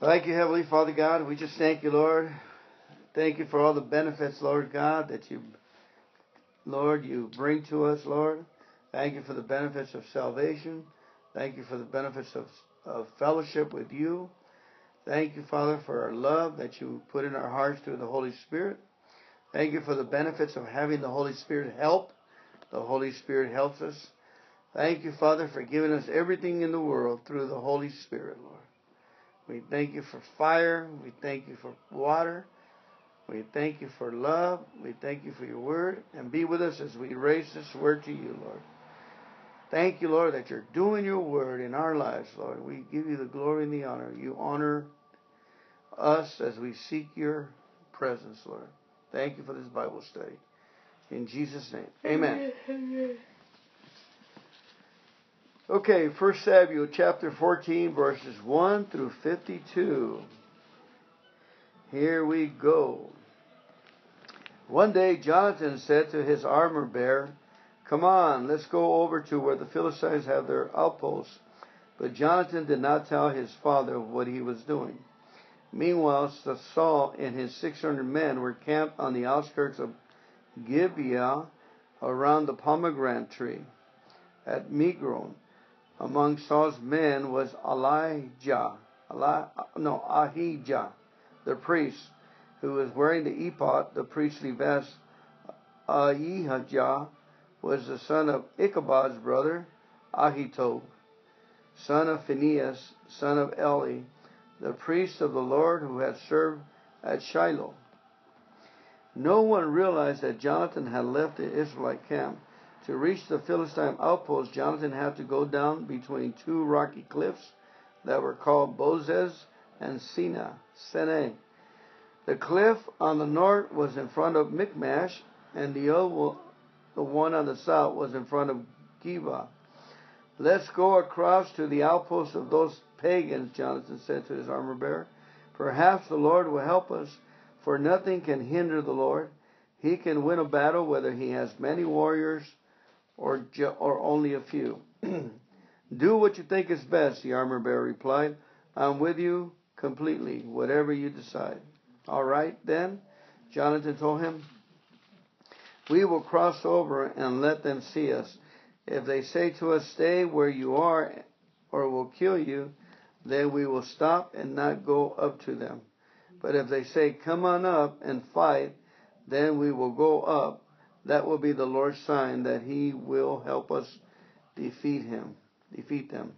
Thank you, Heavenly Father God. We just thank you, Lord. Thank you for all the benefits, Lord God, that you, Lord, you bring to us, Lord. Thank you for the benefits of salvation. Thank you for the benefits of, of fellowship with you. Thank you, Father, for our love that you put in our hearts through the Holy Spirit. Thank you for the benefits of having the Holy Spirit help. The Holy Spirit helps us. Thank you, Father, for giving us everything in the world through the Holy Spirit, Lord. We thank you for fire. We thank you for water. We thank you for love. We thank you for your word. And be with us as we raise this word to you, Lord. Thank you, Lord, that you're doing your word in our lives, Lord. We give you the glory and the honor. You honor us as we seek your presence, Lord. Thank you for this Bible study. In Jesus' name. Amen. Okay, 1 Samuel chapter 14, verses 1 through 52. Here we go. One day Jonathan said to his armor bearer, Come on, let's go over to where the Philistines have their outposts. But Jonathan did not tell his father what he was doing. Meanwhile, Saul and his 600 men were camped on the outskirts of Gibeah around the pomegranate tree at Migron. Among Saul's men was Elijah, Eli, no, Ahijah, the priest, who was wearing the ephod, the priestly vest. Ahijah was the son of Ichabod's brother, Ahitub, son of Phinehas, son of Eli, the priest of the Lord who had served at Shiloh. No one realized that Jonathan had left the Israelite camp. To reach the Philistine outpost, Jonathan had to go down between two rocky cliffs that were called Bozez and Sina, Sene. The cliff on the north was in front of Michmash, and the other, the one on the south, was in front of Geba. Let's go across to the outpost of those pagans, Jonathan said to his armor bearer. Perhaps the Lord will help us, for nothing can hinder the Lord. He can win a battle whether he has many warriors or, ju- or only a few. Do what you think is best, the armor bearer replied. I'm with you completely, whatever you decide. All right, then, Jonathan told him. We will cross over and let them see us. If they say to us, Stay where you are, or we'll kill you, then we will stop and not go up to them. But if they say, Come on up and fight, then we will go up. That will be the Lord's sign that He will help us defeat him, defeat them.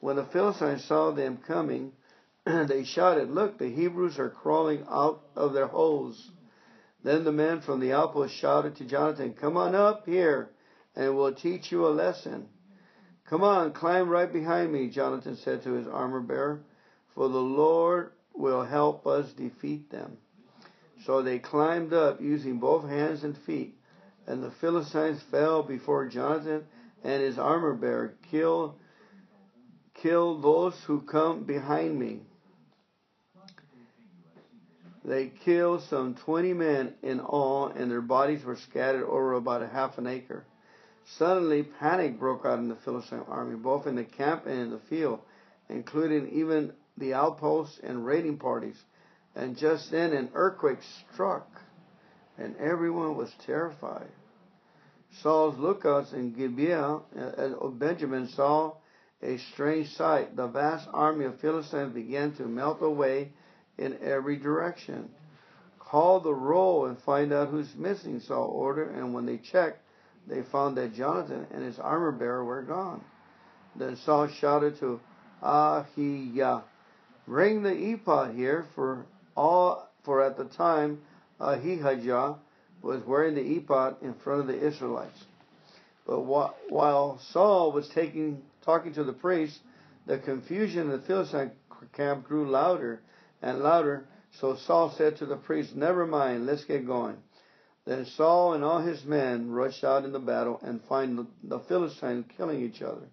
When the Philistines saw them coming, they shouted, Look, the Hebrews are crawling out of their holes. Then the men from the outpost shouted to Jonathan, Come on up here, and we'll teach you a lesson. Come on, climb right behind me, Jonathan said to his armor bearer, for the Lord will help us defeat them. So they climbed up using both hands and feet, and the Philistines fell before Jonathan and his armor bearer. Kill, kill those who come behind me. They killed some 20 men in all, and their bodies were scattered over about a half an acre. Suddenly, panic broke out in the Philistine army, both in the camp and in the field, including even the outposts and raiding parties. And just then, an earthquake struck, and everyone was terrified. Saul's lookouts in Gibeah uh, uh, of Benjamin saw a strange sight. The vast army of Philistines began to melt away in every direction. Call the roll and find out who's missing, Saul ordered, and when they checked, they found that Jonathan and his armor bearer were gone. Then Saul shouted to Ahijah, Bring the ephod here, for all for at the time Ahijah was wearing the ephod in front of the Israelites. But while Saul was taking talking to the priest, the confusion in the Philistine camp grew louder and louder. So Saul said to the priest, Never mind, let's get going. Then Saul and all his men rushed out in the battle and find the Philistines killing each other.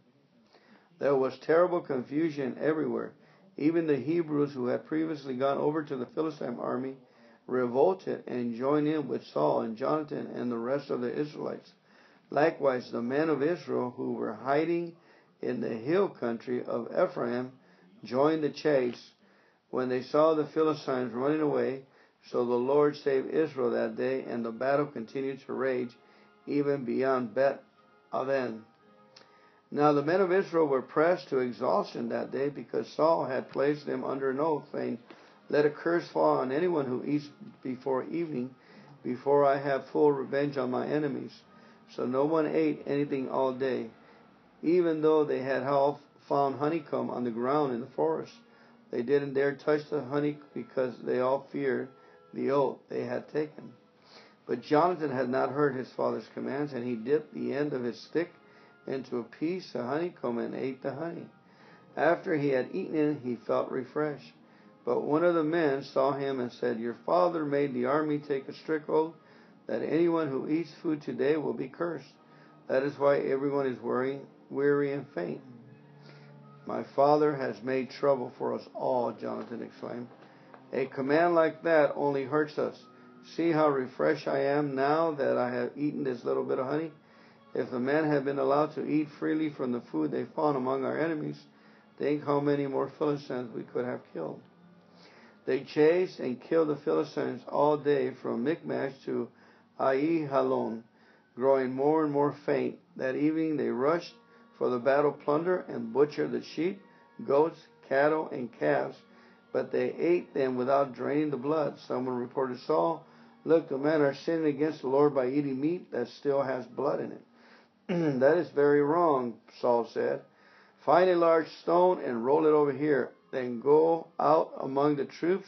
There was terrible confusion everywhere. Even the Hebrews who had previously gone over to the Philistine army revolted and joined in with Saul and Jonathan and the rest of the Israelites. Likewise, the men of Israel who were hiding in the hill country of Ephraim joined the chase. when they saw the Philistines running away. So the Lord saved Israel that day, and the battle continued to rage even beyond Bet Aven. Now the men of Israel were pressed to exhaustion that day because Saul had placed them under an oath, saying, Let a curse fall on anyone who eats before evening, before I have full revenge on my enemies. So no one ate anything all day, even though they had found honeycomb on the ground in the forest. They didn't dare touch the honey because they all feared the oath they had taken. But Jonathan had not heard his father's commands, and he dipped the end of his stick into a piece of honeycomb and ate the honey. After he had eaten it, he felt refreshed. But one of the men saw him and said, Your father made the army take a strict oath that anyone who eats food today will be cursed. That is why everyone is weary, weary and faint. My father has made trouble for us all, Jonathan exclaimed. A command like that only hurts us. See how refreshed I am now that I have eaten this little bit of honey? If the men had been allowed to eat freely from the food they found among our enemies, think how many more Philistines we could have killed. They chased and killed the Philistines all day from Michmash to Aijalon, growing more and more faint. That evening they rushed for the battle plunder and butchered the sheep, goats, cattle, and calves, but they ate them without draining the blood. Someone reported Saul, Look, the men are sinning against the Lord by eating meat that still has blood in it. that is very wrong, Saul said. Find a large stone and roll it over here. Then go out among the troops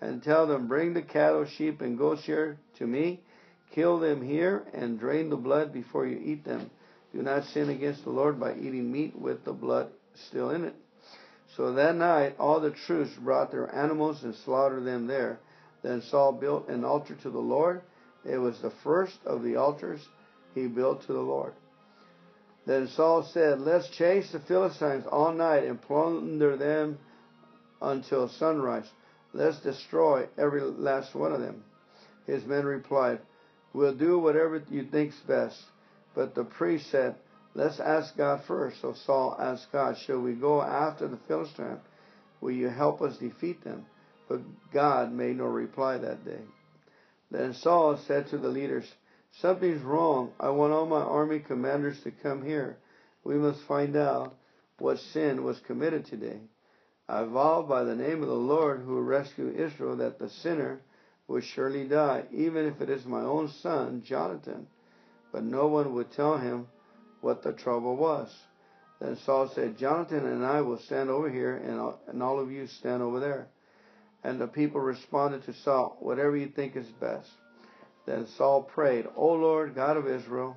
and tell them, Bring the cattle, sheep, and goats here to me. Kill them here and drain the blood before you eat them. Do not sin against the Lord by eating meat with the blood still in it. So that night all the troops brought their animals and slaughtered them there. Then Saul built an altar to the Lord. It was the first of the altars he built to the Lord. Then Saul said, Let's chase the Philistines all night and plunder them until sunrise. Let's destroy every last one of them. His men replied, We'll do whatever you think's best. But the priest said, Let's ask God first. So Saul asked God, Shall we go after the Philistines? Will you help us defeat them? But God made no reply that day. Then Saul said to the leaders, Something's wrong. I want all my army commanders to come here. We must find out what sin was committed today. I vow by the name of the Lord who rescued Israel that the sinner will surely die, even if it is my own son, Jonathan. But no one would tell him what the trouble was. Then Saul said, Jonathan and I will stand over here, and all of you stand over there. And the people responded to Saul, Whatever you think is best. Then Saul prayed, O Lord, God of Israel,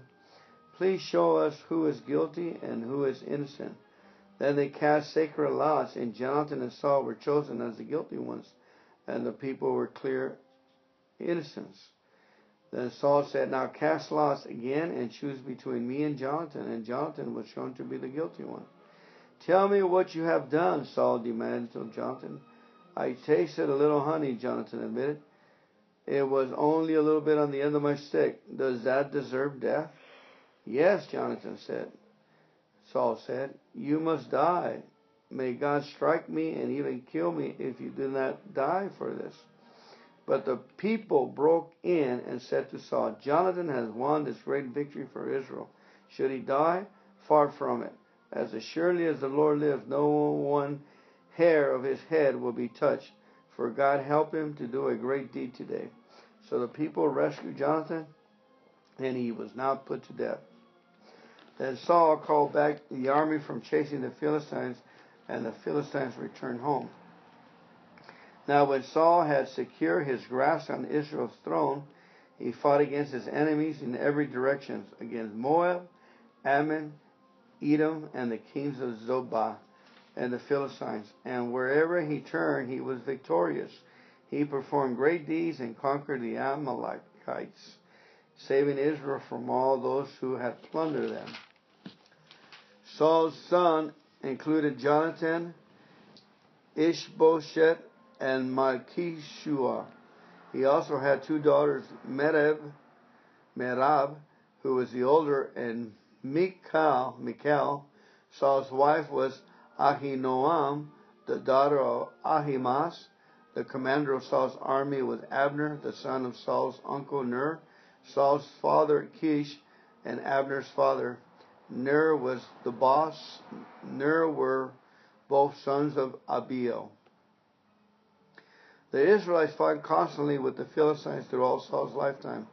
please show us who is guilty and who is innocent. Then they cast sacred lots, and Jonathan and Saul were chosen as the guilty ones, and the people were clear innocents. Then Saul said, Now cast lots again and choose between me and Jonathan. And Jonathan was shown to be the guilty one. Tell me what you have done, Saul demanded of Jonathan. I tasted a little honey, Jonathan admitted. It was only a little bit on the end of my stick. Does that deserve death? Yes, Jonathan said. Saul said, You must die. May God strike me and even kill me if you do not die for this. But the people broke in and said to Saul, Jonathan has won this great victory for Israel. Should he die? Far from it. As surely as the Lord lives, no one hair of his head will be touched for God helped him to do a great deed today. So the people rescued Jonathan, and he was not put to death. Then Saul called back the army from chasing the Philistines, and the Philistines returned home. Now, when Saul had secured his grasp on Israel's throne, he fought against his enemies in every direction against Moab, Ammon, Edom, and the kings of Zobah and the Philistines. And wherever he turned, he was victorious. He performed great deeds and conquered the Amalekites, saving Israel from all those who had plundered them. Saul's son included Jonathan, Ishbosheth, and Malchishua. He also had two daughters, Merab, Merab, who was the older, and Michal, Michal. Saul's wife was Ahinoam, the daughter of Ahimaaz. The commander of Saul's army was Abner, the son of Saul's uncle Ner. Saul's father Kish and Abner's father Ner was the boss. Ner were both sons of Abiel. The Israelites fought constantly with the Philistines throughout Saul's lifetime.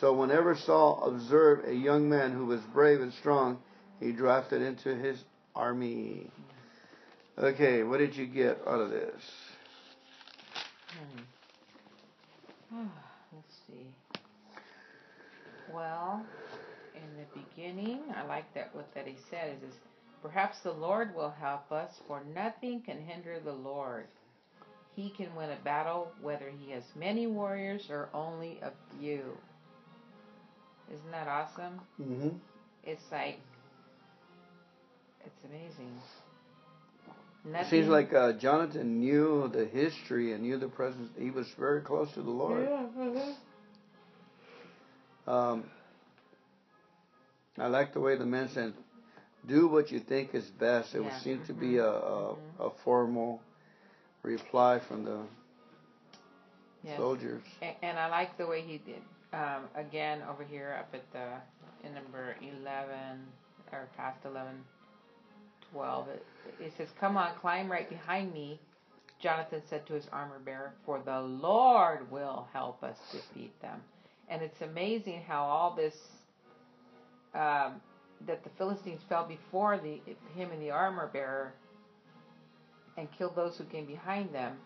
So whenever Saul observed a young man who was brave and strong, he drafted into his army. Okay, what did you get out of this? Hmm. Let's see. Well, beginning, I like that what that he said is, is perhaps the Lord will help us, for nothing can hinder the Lord. He can win a battle whether he has many warriors or only a few. Isn't that awesome? Mm-hmm. It's like it's amazing. It seems like uh, Jonathan knew the history and knew the presence. He was very close to the Lord. Yeah. uh-huh. Um, I like the way the men said, "Do what you think is best." It would Yeah. seem to be a, a, a formal reply from the Yes. soldiers. And, and I like the way he did. Um, again, over here up at the in number 11 or past 11, 12, it, it says, "Come on, climb right behind me." Jonathan said to his armor bearer, "For the Lord will help us defeat them." And it's amazing how all this um, that the Philistines fell before the him and the armor bearer and killed those who came behind them.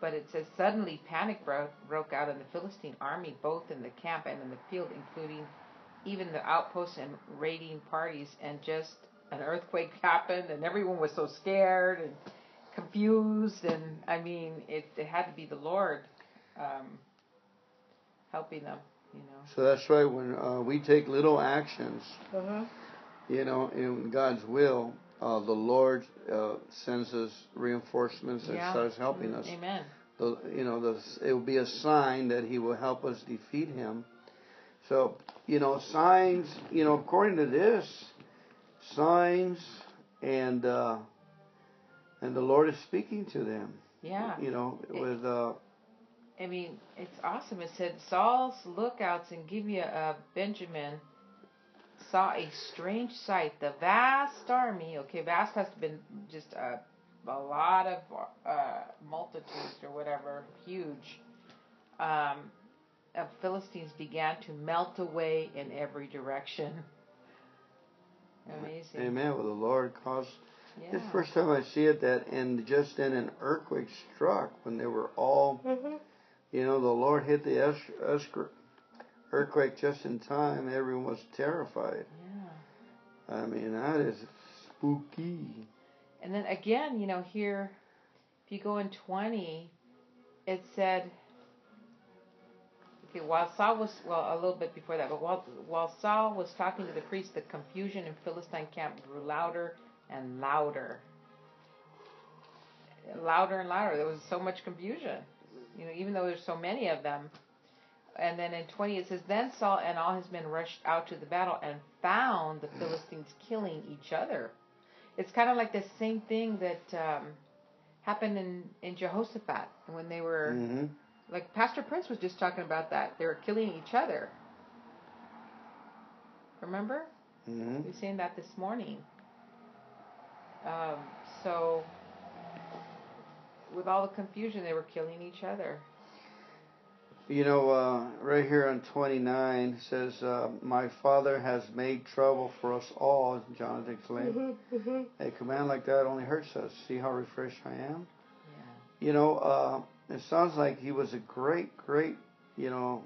But it says suddenly panic broke, broke out in the Philistine army, both in the camp and in the field, including even the outposts and raiding parties. And just an earthquake happened, and everyone was so scared and confused. And I mean, it, it had to be the Lord um, helping them, you know. So that's right. When uh, we take little actions, Uh-huh. you know, in God's will, uh, the Lord uh, sends us reinforcements and Yeah. starts helping us. Amen. The, you know, the, it will be a sign that He will help us defeat Him. So, you know, signs. You know, according to this, signs and uh, and the Lord is speaking to them. Yeah. You know, with uh, I mean, it's awesome. It said Saul's lookouts in Gibeah of Benjamin saw a strange sight. The vast army, okay, vast has been just a, a lot of uh, multitudes or whatever, huge, um, of Philistines began to melt away in every direction. Amazing. Amen. Well, the Lord caused Yeah. This the first time I see it that, and just then an earthquake struck when they were all, Mhm. You know, the Lord hit the earthquake just in time. Everyone was terrified. Yeah. I mean, that is spooky. And then again, you know, here, if you go in 20, it said, okay, while Saul was, well, a little bit before that, but while, while Saul was talking to the priest, the confusion in Philistine camp grew louder and louder. Louder and louder. There was so much confusion, you know, even though there's so many of them. And then in 20 it says, Then Saul and all his men rushed out to the battle and found the Philistines killing each other. It's kind of like the same thing that um, happened in, in Jehoshaphat when they were, hmm like Pastor Prince was just talking about that. They were killing each other. Remember? hmm We were saying that this morning. Um, so, with all the confusion, they were killing each other. You know, uh, right here on 29 it says, uh, My Father has made trouble for us all, Jonathan exclaimed. A command like that only hurts us. See how refreshed I am? Yeah. You know, uh, it sounds like he was a great, great, you know,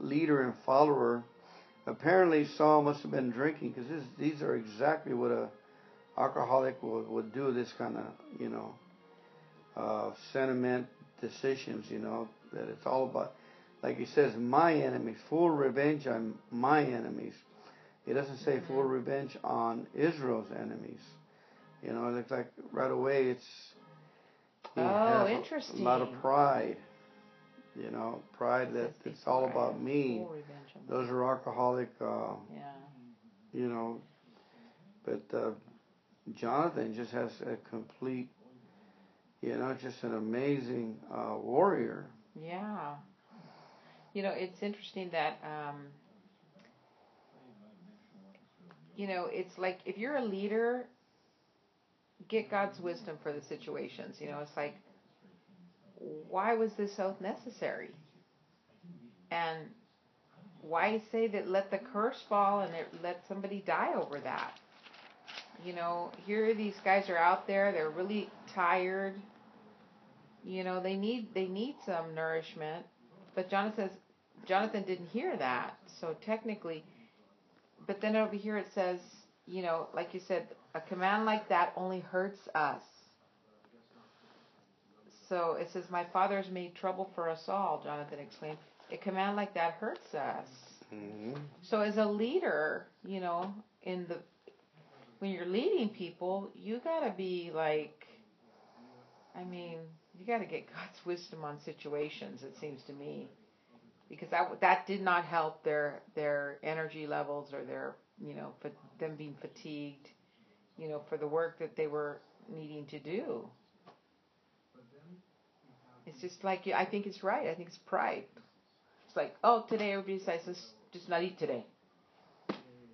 leader and follower. Apparently, Saul must have been drinking because these are exactly what a alcoholic would, would do. This kind of, you know, uh, sentiment decisions. You know, that it's all about, like he says, my enemies, full revenge on my enemies. He doesn't say full Mhm. revenge on Israel's enemies. You know, it looks like right away it's Oh, interesting. A lot of pride. You know, pride that it's all about me. full revenge on Those are alcoholic, uh, Yeah. you know. But uh, Jonathan just has a complete, you know, just an amazing uh, warrior. Yeah. You know, it's interesting that, um, you know, it's like if you're a leader, get God's wisdom for the situations. You know, it's like, why was this oath necessary? And why say that let the curse fall and let somebody die over that? You know, here these guys are out there, they're really tired. You know, they need they need some nourishment. But Jonathan says Jonathan didn't hear that. So technically but then over here it says, you know, like you said, a command like that only hurts us. So it says, My father has made trouble for us all, Jonathan exclaimed. A command like that hurts us. Mm-hmm. So as a leader, you know, in the when you're leading people, you gotta be like, I mean, you gotta get God's wisdom on situations. It seems to me, because that that did not help their their energy levels or their you know for them being fatigued, you know, for the work that they were needing to do. It's just like I think it's right. I think it's pride. It's like, oh, today everybody decides to just not eat today.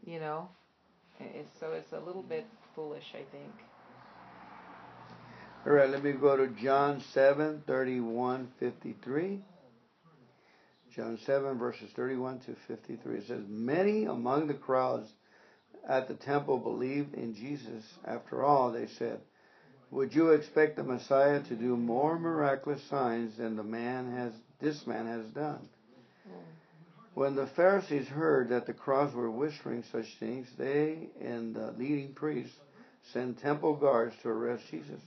You know, it's, so it's a little bit foolish, I think. All right, let me go to John 7, 31, 53. John 7, verses 31 to 53. It says, Many among the crowds at the temple believed in Jesus. After all, they said, Would you expect the Messiah to do more miraculous signs than the man has this man has done? When the Pharisees heard that the crowds were whispering such things, they and the leading priests sent temple guards to arrest Jesus.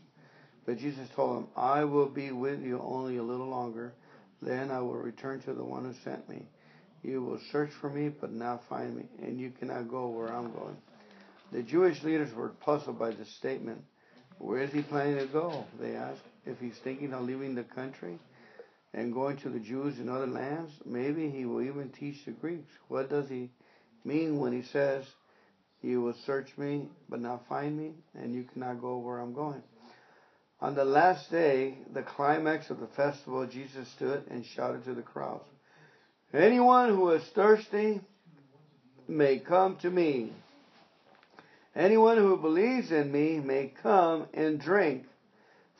But Jesus told them, I will be with you only a little longer. Then I will return to the one who sent me. You will search for me, but not find me, and you cannot go where I'm going. The Jewish leaders were puzzled by this statement. Where is he planning to go? They asked. If he's thinking of leaving the country and going to the Jews in other lands, maybe he will even teach the Greeks. What does he mean when he says, You will search me, but not find me, and you cannot go where I'm going? On the last day, the climax of the festival, Jesus stood and shouted to the crowds, Anyone who is thirsty may come to me. Anyone who believes in me may come and drink.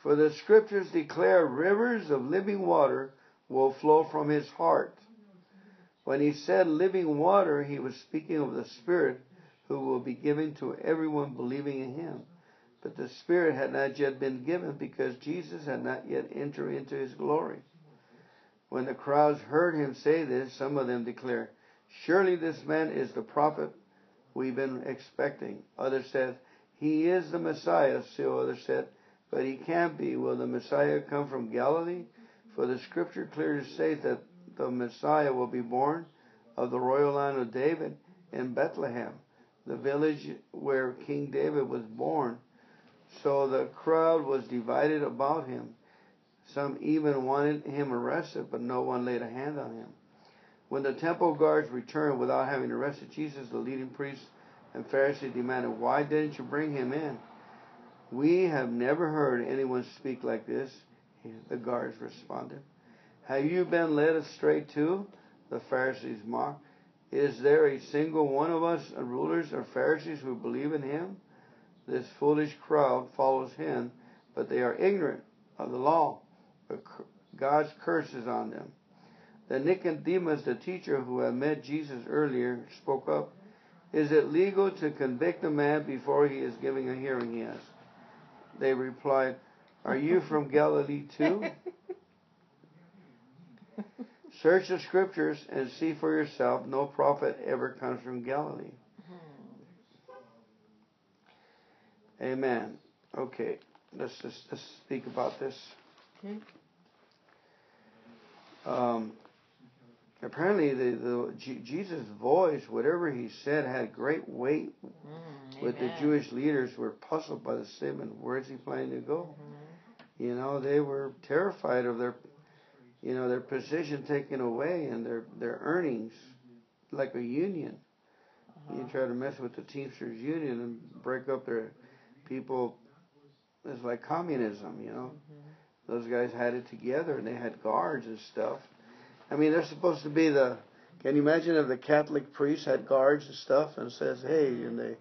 For the scriptures declare rivers of living water will flow from his heart. When he said living water, he was speaking of the Spirit who will be given to everyone believing in him. But the Spirit had not yet been given because Jesus had not yet entered into his glory. When the crowds heard him say this, some of them declared, Surely this man is the prophet we've been expecting. Others said, He is the Messiah. Still others said, But he can't be. Will the Messiah come from Galilee? For the scripture clearly states that the Messiah will be born of the royal line of David in Bethlehem, the village where King David was born. So the crowd was divided about him. Some even wanted him arrested, but no one laid a hand on him. When the temple guards returned without having arrested Jesus, the leading priests and Pharisees demanded, Why didn't you bring him in? We have never heard anyone speak like this, the guards responded. Have you been led astray too? The Pharisees mocked. Is there a single one of us, rulers or Pharisees, who believe in him? This foolish crowd follows him, but they are ignorant of the law. God's curse is on them. Then Nicodemus, the teacher who had met Jesus earlier, spoke up. Is it legal to convict a man before he is giving a hearing? He asked. They replied, Are you from Galilee too? Search the scriptures and see for yourself. No prophet ever comes from Galilee. Amen. Okay, let's just let's speak about this. Um, apparently, the, the G- Jesus' voice, whatever he said, had great weight Mm, with the. Jewish leaders. Were puzzled by the statement, "Where is he planning to go?" Mhm. You know, they were terrified of their, you know, their position taken away and their their earnings, like a union. You Uh-huh. try to mess with the Teamsters union and break up their people, it's like communism, you know. Mm-hmm. Those guys had it together and they had guards and stuff. I mean, they're supposed to be the. Can you imagine if the Catholic priest had guards and stuff and says, "Hey," and they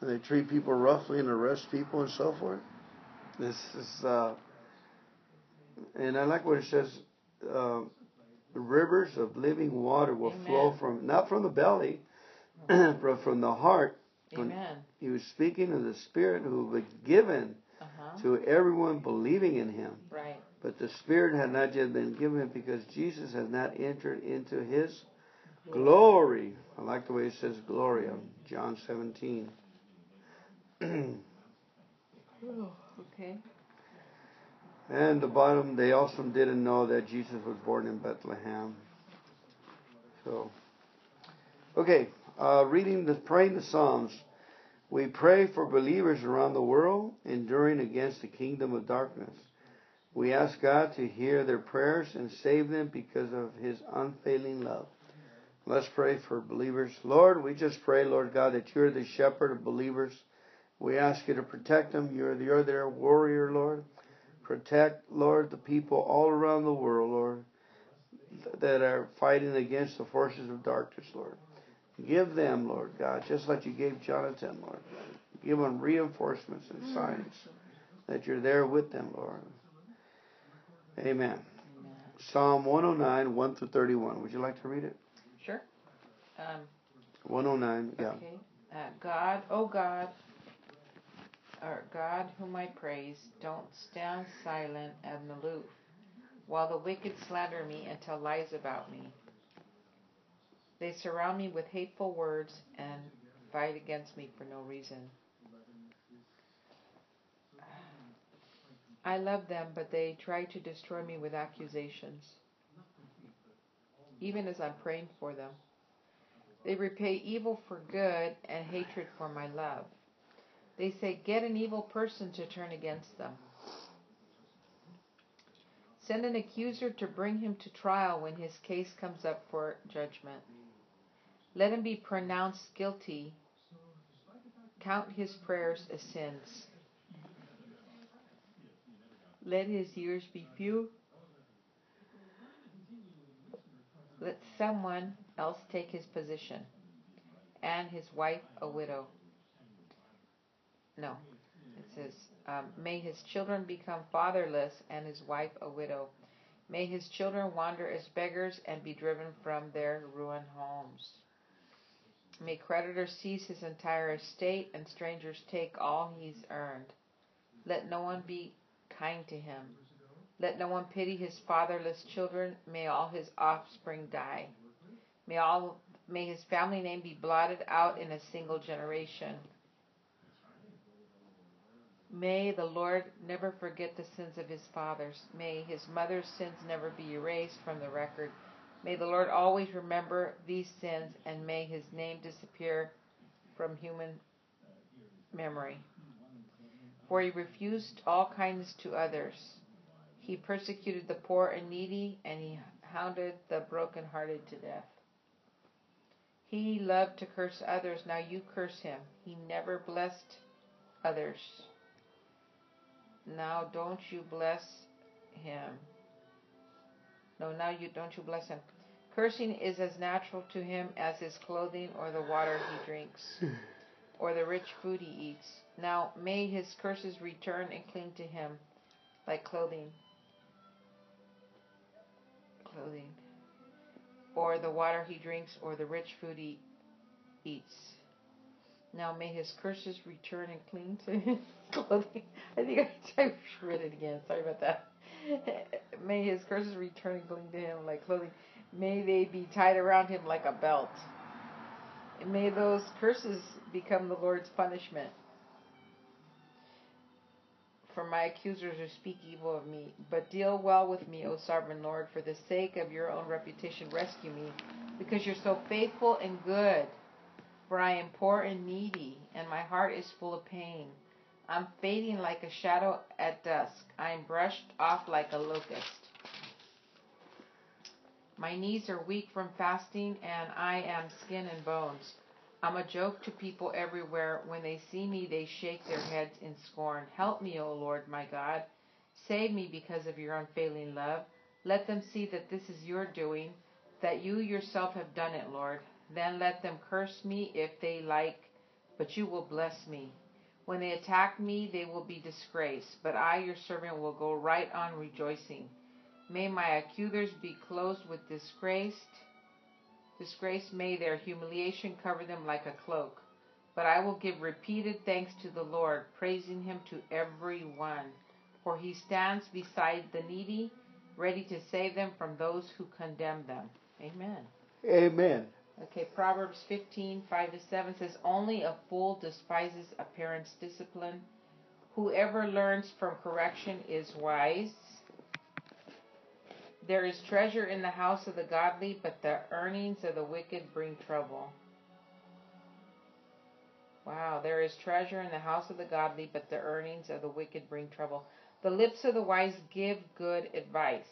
and they treat people roughly and arrest people and so forth? This is, uh, and I like what it says. Uh, rivers of living water will Amen. flow from not from the belly, but from the heart. Amen. He was speaking of the Spirit who was given Uh huh. to everyone believing in Him. Right. But the Spirit had not yet been given because Jesus has not entered into His glory. I like the way it says glory on John 17. Okay. and the bottom, they also didn't know that Jesus was born in Bethlehem. So, okay, uh, reading the praying the Psalms. We pray for believers around the world enduring against the kingdom of darkness. We ask God to hear their prayers and save them because of His unfailing love. Let's pray for believers. Lord, we just pray, Lord God, that you're the shepherd of believers. We ask you to protect them. You're, you're their warrior, Lord. Protect, Lord, the people all around the world, Lord, that are fighting against the forces of darkness, Lord. Give them, Lord God, just like you gave Jonathan, Lord. Give them reinforcements and signs that you're there with them, Lord. Amen. Amen. Psalm 109, 1 through 31. Would you like to read it? Sure. Um, 109, yeah. Okay. Uh, God, oh God, or God whom I praise, don't stand silent and aloof, while the wicked slander me and tell lies about me. They surround me with hateful words and fight against me for no reason. I love them, but they try to destroy me with accusations, even as I'm praying for them. They repay evil for good and hatred for my love. They say, Get an evil person to turn against them. Send an accuser to bring him to trial when his case comes up for judgment. Let him be pronounced guilty. Count his prayers as sins. Let his years be few. Let someone else take his position, and his wife a widow. No, it says, um, May his children become fatherless, and his wife a widow. May his children wander as beggars and be driven from their ruined homes. May creditors seize his entire estate, and strangers take all he's earned. Let no one be kind to him. Let no one pity his fatherless children. May all his offspring die. May all may his family name be blotted out in a single generation. May the Lord never forget the sins of his fathers. May his mother's sins never be erased from the record. May the Lord always remember these sins, and may his name disappear from human memory. For he refused all kindness to others. He persecuted the poor and needy, and he hounded the brokenhearted to death. He loved to curse others. Now you curse him. He never blessed others. Now don't you bless him. No, now you don't you bless him. Cursing is as natural to him as his clothing or the water he drinks or the rich food he eats. Now may his curses return and cling to him like clothing. Clothing. Or the water he drinks or the rich food he eats. Now may his curses return and cling to his clothing. I think I, I read it again. Sorry about that. May his curses return and cling to him like clothing. May they be tied around him like a belt. And may those curses become the Lord's punishment for my accusers who speak evil of me. But deal well with me, O sovereign Lord, for the sake of your own reputation. Rescue me, because you're so faithful and good. For I am poor and needy, and my heart is full of pain. I'm fading like a shadow at dusk. I am brushed off like a locust. My knees are weak from fasting, and I am skin and bones. I'm a joke to people everywhere. When they see me, they shake their heads in scorn. Help me, O Lord, my God. Save me because of your unfailing love. Let them see that this is your doing, that you yourself have done it, Lord. Then let them curse me if they like, but you will bless me. When they attack me, they will be disgraced, but I, your servant, will go right on rejoicing. May my accusers be clothed with disgrace disgrace may their humiliation cover them like a cloak. But I will give repeated thanks to the Lord, praising him to every one. For he stands beside the needy, ready to save them from those who condemn them. Amen. Amen. Okay, Proverbs 15, 5 to 7 says, Only a fool despises a parent's discipline. Whoever learns from correction is wise. There is treasure in the house of the godly, but the earnings of the wicked bring trouble. Wow, there is treasure in the house of the godly, but the earnings of the wicked bring trouble. The lips of the wise give good advice.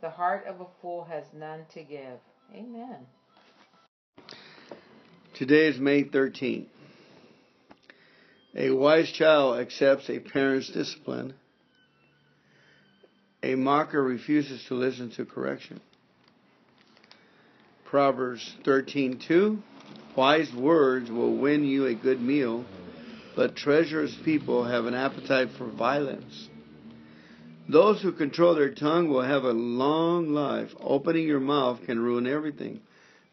The heart of a fool has none to give. Amen. Today is May 13th. A wise child accepts a parent's discipline a mocker refuses to listen to correction. Proverbs 13:2 Wise words will win you a good meal, but treacherous people have an appetite for violence. Those who control their tongue will have a long life. Opening your mouth can ruin everything.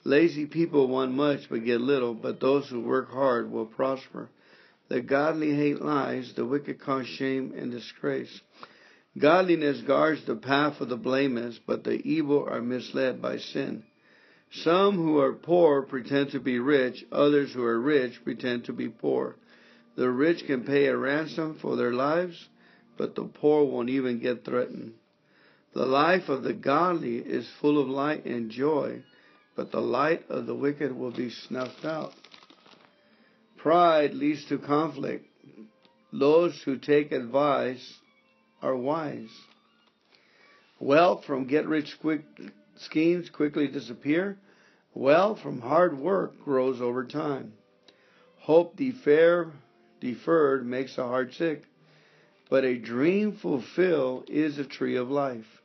Lazy people want much but get little, but those who work hard will prosper. The godly hate lies, the wicked cause shame and disgrace. Godliness guards the path of the blameless, but the evil are misled by sin. Some who are poor pretend to be rich, others who are rich pretend to be poor. The rich can pay a ransom for their lives, but the poor won't even get threatened. The life of the godly is full of light and joy, but the light of the wicked will be snuffed out. Pride leads to conflict. Those who take advice are wise. Wealth from get rich quick schemes quickly disappear. Wealth from hard work grows over time. Hope defer, deferred makes the heart sick, but a dream fulfilled is a tree of life.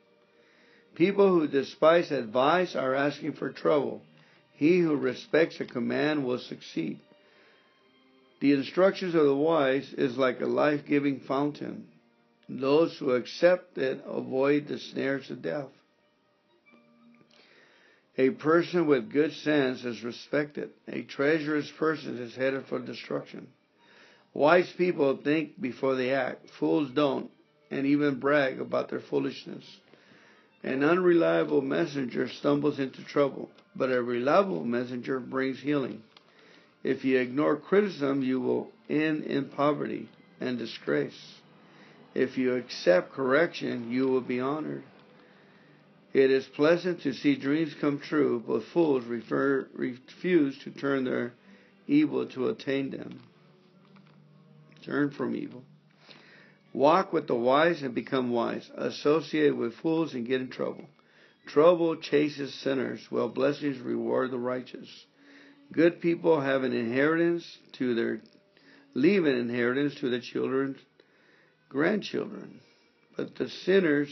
People who despise advice are asking for trouble. He who respects a command will succeed. The instructions of the wise is like a life-giving fountain. Those who accept it avoid the snares of death. A person with good sense is respected. A treacherous person is headed for destruction. Wise people think before they act. Fools don't, and even brag about their foolishness. An unreliable messenger stumbles into trouble, but a reliable messenger brings healing. If you ignore criticism, you will end in poverty and disgrace. If you accept correction, you will be honored. It is pleasant to see dreams come true, but fools refer, refuse to turn their evil to attain them. Turn from evil. Walk with the wise and become wise. Associate with fools and get in trouble. Trouble chases sinners, while blessings reward the righteous. Good people have an inheritance to their leave an inheritance to their children grandchildren. But the sinners,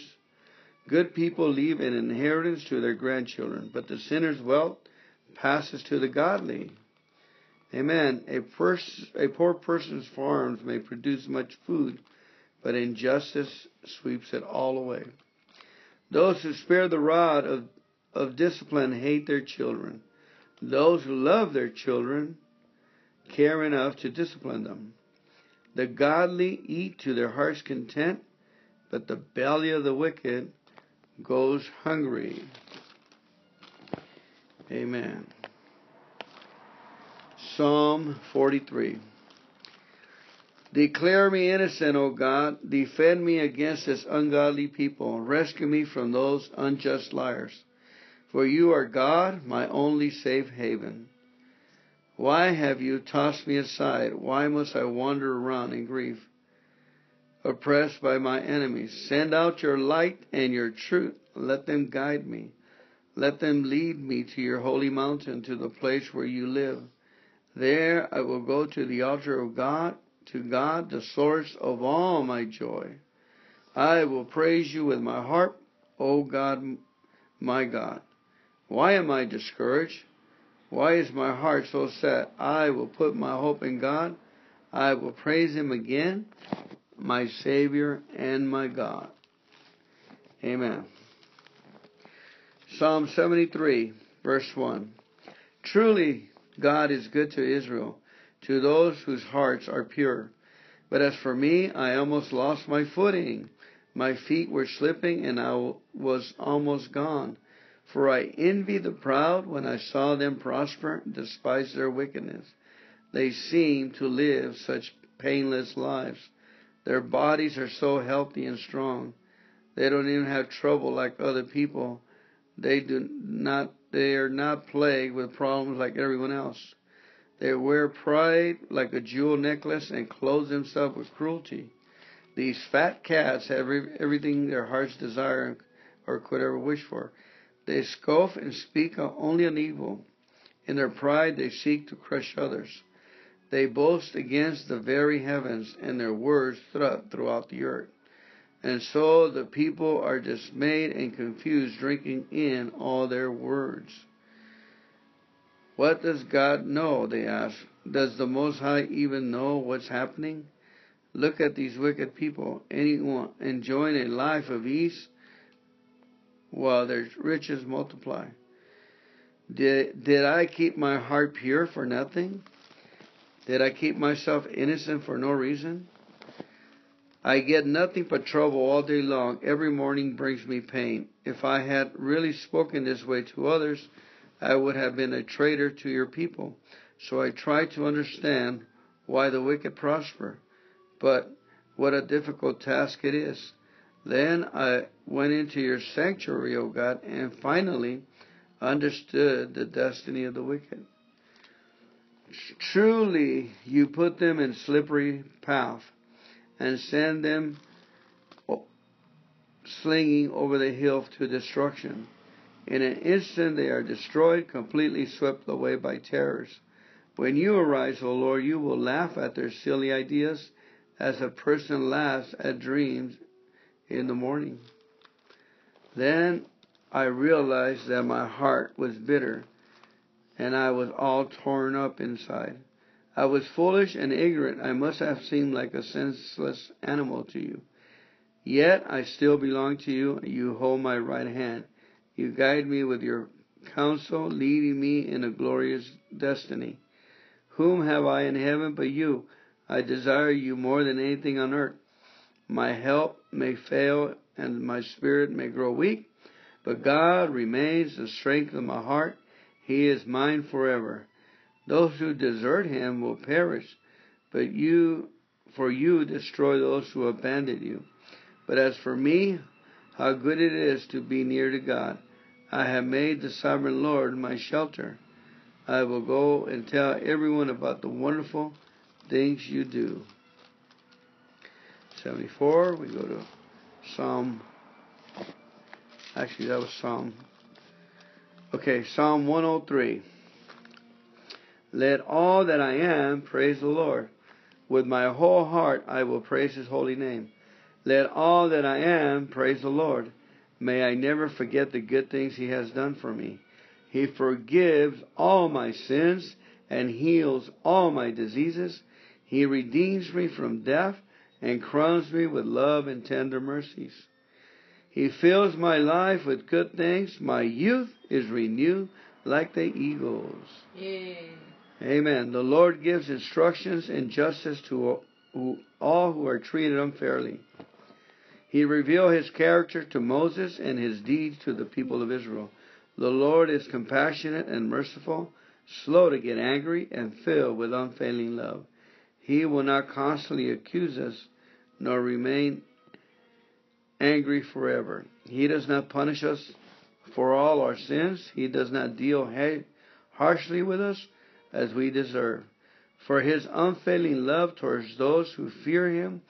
good people leave an inheritance to their grandchildren, but the sinner's wealth passes to the godly. Amen. A, pers- a poor person's farms may produce much food, but injustice sweeps it all away. Those who spare the rod of, of discipline hate their children. Those who love their children care enough to discipline them. The godly eat to their heart's content, but the belly of the wicked goes hungry. Amen. Psalm 43. Declare me innocent, O God. Defend me against this ungodly people. Rescue me from those unjust liars. For you are God, my only safe haven. Why have you tossed me aside? Why must I wander around in grief, oppressed by my enemies? Send out your light and your truth. Let them guide me. Let them lead me to your holy mountain, to the place where you live. There I will go to the altar of God, to God, the source of all my joy. I will praise you with my harp, O God, my God. Why am I discouraged? Why is my heart so sad? I will put my hope in God. I will praise him again, my Savior and my God. Amen. Psalm 73, verse 1. Truly, God is good to Israel, to those whose hearts are pure. But as for me, I almost lost my footing. My feet were slipping and I was almost gone. For I envy the proud when I saw them prosper, despise their wickedness. They seem to live such painless lives. Their bodies are so healthy and strong. They don't even have trouble like other people they do not they are not plagued with problems like everyone else. They wear pride like a jewel necklace and clothe themselves with cruelty. These fat cats have everything their hearts desire or could ever wish for. They scoff and speak only on evil. In their pride, they seek to crush others. They boast against the very heavens, and their words threat throughout the earth. And so the people are dismayed and confused, drinking in all their words. What does God know? They ask. Does the Most High even know what's happening? Look at these wicked people, anyone enjoying a life of ease while their riches multiply. Did, did I keep my heart pure for nothing? Did I keep myself innocent for no reason? I get nothing but trouble all day long. Every morning brings me pain. If I had really spoken this way to others, I would have been a traitor to your people. So I try to understand why the wicked prosper. But what a difficult task it is. Then I went into your sanctuary, O God, and finally understood the destiny of the wicked. Truly, you put them in slippery path and send them slinging over the hill to destruction. In an instant they are destroyed, completely swept away by terrors. When you arise, O Lord, you will laugh at their silly ideas as a person laughs at dreams in the morning. Then I realized that my heart was bitter and I was all torn up inside. I was foolish and ignorant. I must have seemed like a senseless animal to you. Yet I still belong to you. You hold my right hand. You guide me with your counsel, leading me in a glorious destiny. Whom have I in heaven but you? I desire you more than anything on earth. My help may fail and my spirit may grow weak, but God remains the strength of my heart. He is mine forever. Those who desert him will perish, but you, for you destroy those who abandon you. But as for me, how good it is to be near to God. I have made the sovereign Lord my shelter. I will go and tell everyone about the wonderful things you do. 74, we go to Psalm. Actually, that was Psalm. Okay, Psalm 103. Let all that I am praise the Lord. With my whole heart I will praise his holy name. Let all that I am praise the Lord. May I never forget the good things he has done for me. He forgives all my sins and heals all my diseases. He redeems me from death and crowns me with love and tender mercies. He fills my life with good things. My youth is renewed like the eagles. Yay. Amen. The Lord gives instructions and justice to all who are treated unfairly. He revealed his character to Moses and his deeds to the people of Israel. The Lord is compassionate and merciful, slow to get angry, and filled with unfailing love. He will not constantly accuse us, nor remain angry forever. He does not punish us for all our sins. He does not deal harshly with us as we deserve. For his unfailing love towards those who fear him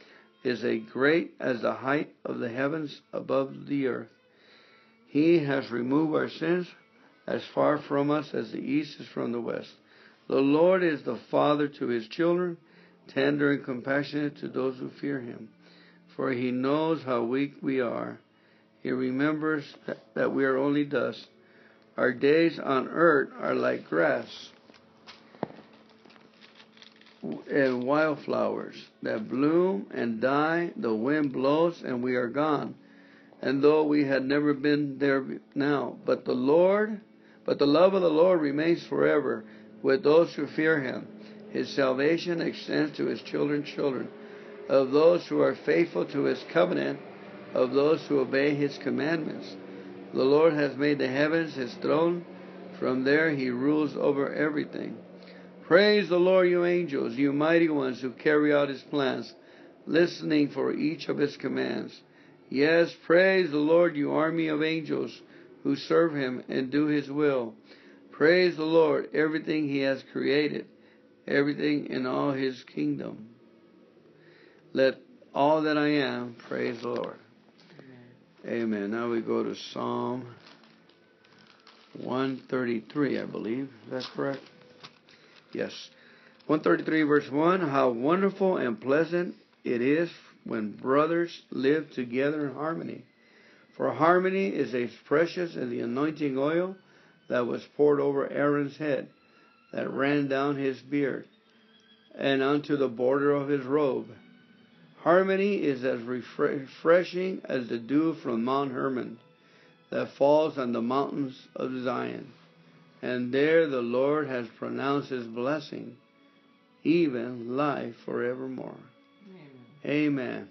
is as great as the height of the heavens above the earth. He has removed our sins as far from us as the east is from the west. The Lord is the Father to his children, tender and compassionate to those who fear him. For he knows how weak we are. He remembers that we are only dust. Our days on earth are like grass and wildflowers that bloom and die. The wind blows and we are gone. And though we had never been there now, but the Lord, but the love of the Lord remains forever with those who fear him. His salvation extends to his children's children, of those who are faithful to his covenant, of those who obey his commandments. The Lord has made the heavens his throne. From there he rules over everything. Praise the Lord, you angels, you mighty ones who carry out his plans, listening for each of his commands. Yes, praise the Lord, you army of angels who serve him and do his will. Praise the Lord, everything he has created, everything in all his kingdom. Let all that I am praise the Lord. Amen. Now we go to Psalm 133, I believe. Is that correct? Yes. 133 verse 1 How wonderful and pleasant it is when brothers live together in harmony. For harmony is as precious as the anointing oil that was poured over Aaron's head, that ran down his beard, and unto the border of his robe. Harmony is as refreshing as the dew from Mount Hermon that falls on the mountains of Zion. And there the Lord has pronounced his blessing, even life forevermore. Amen. Amen.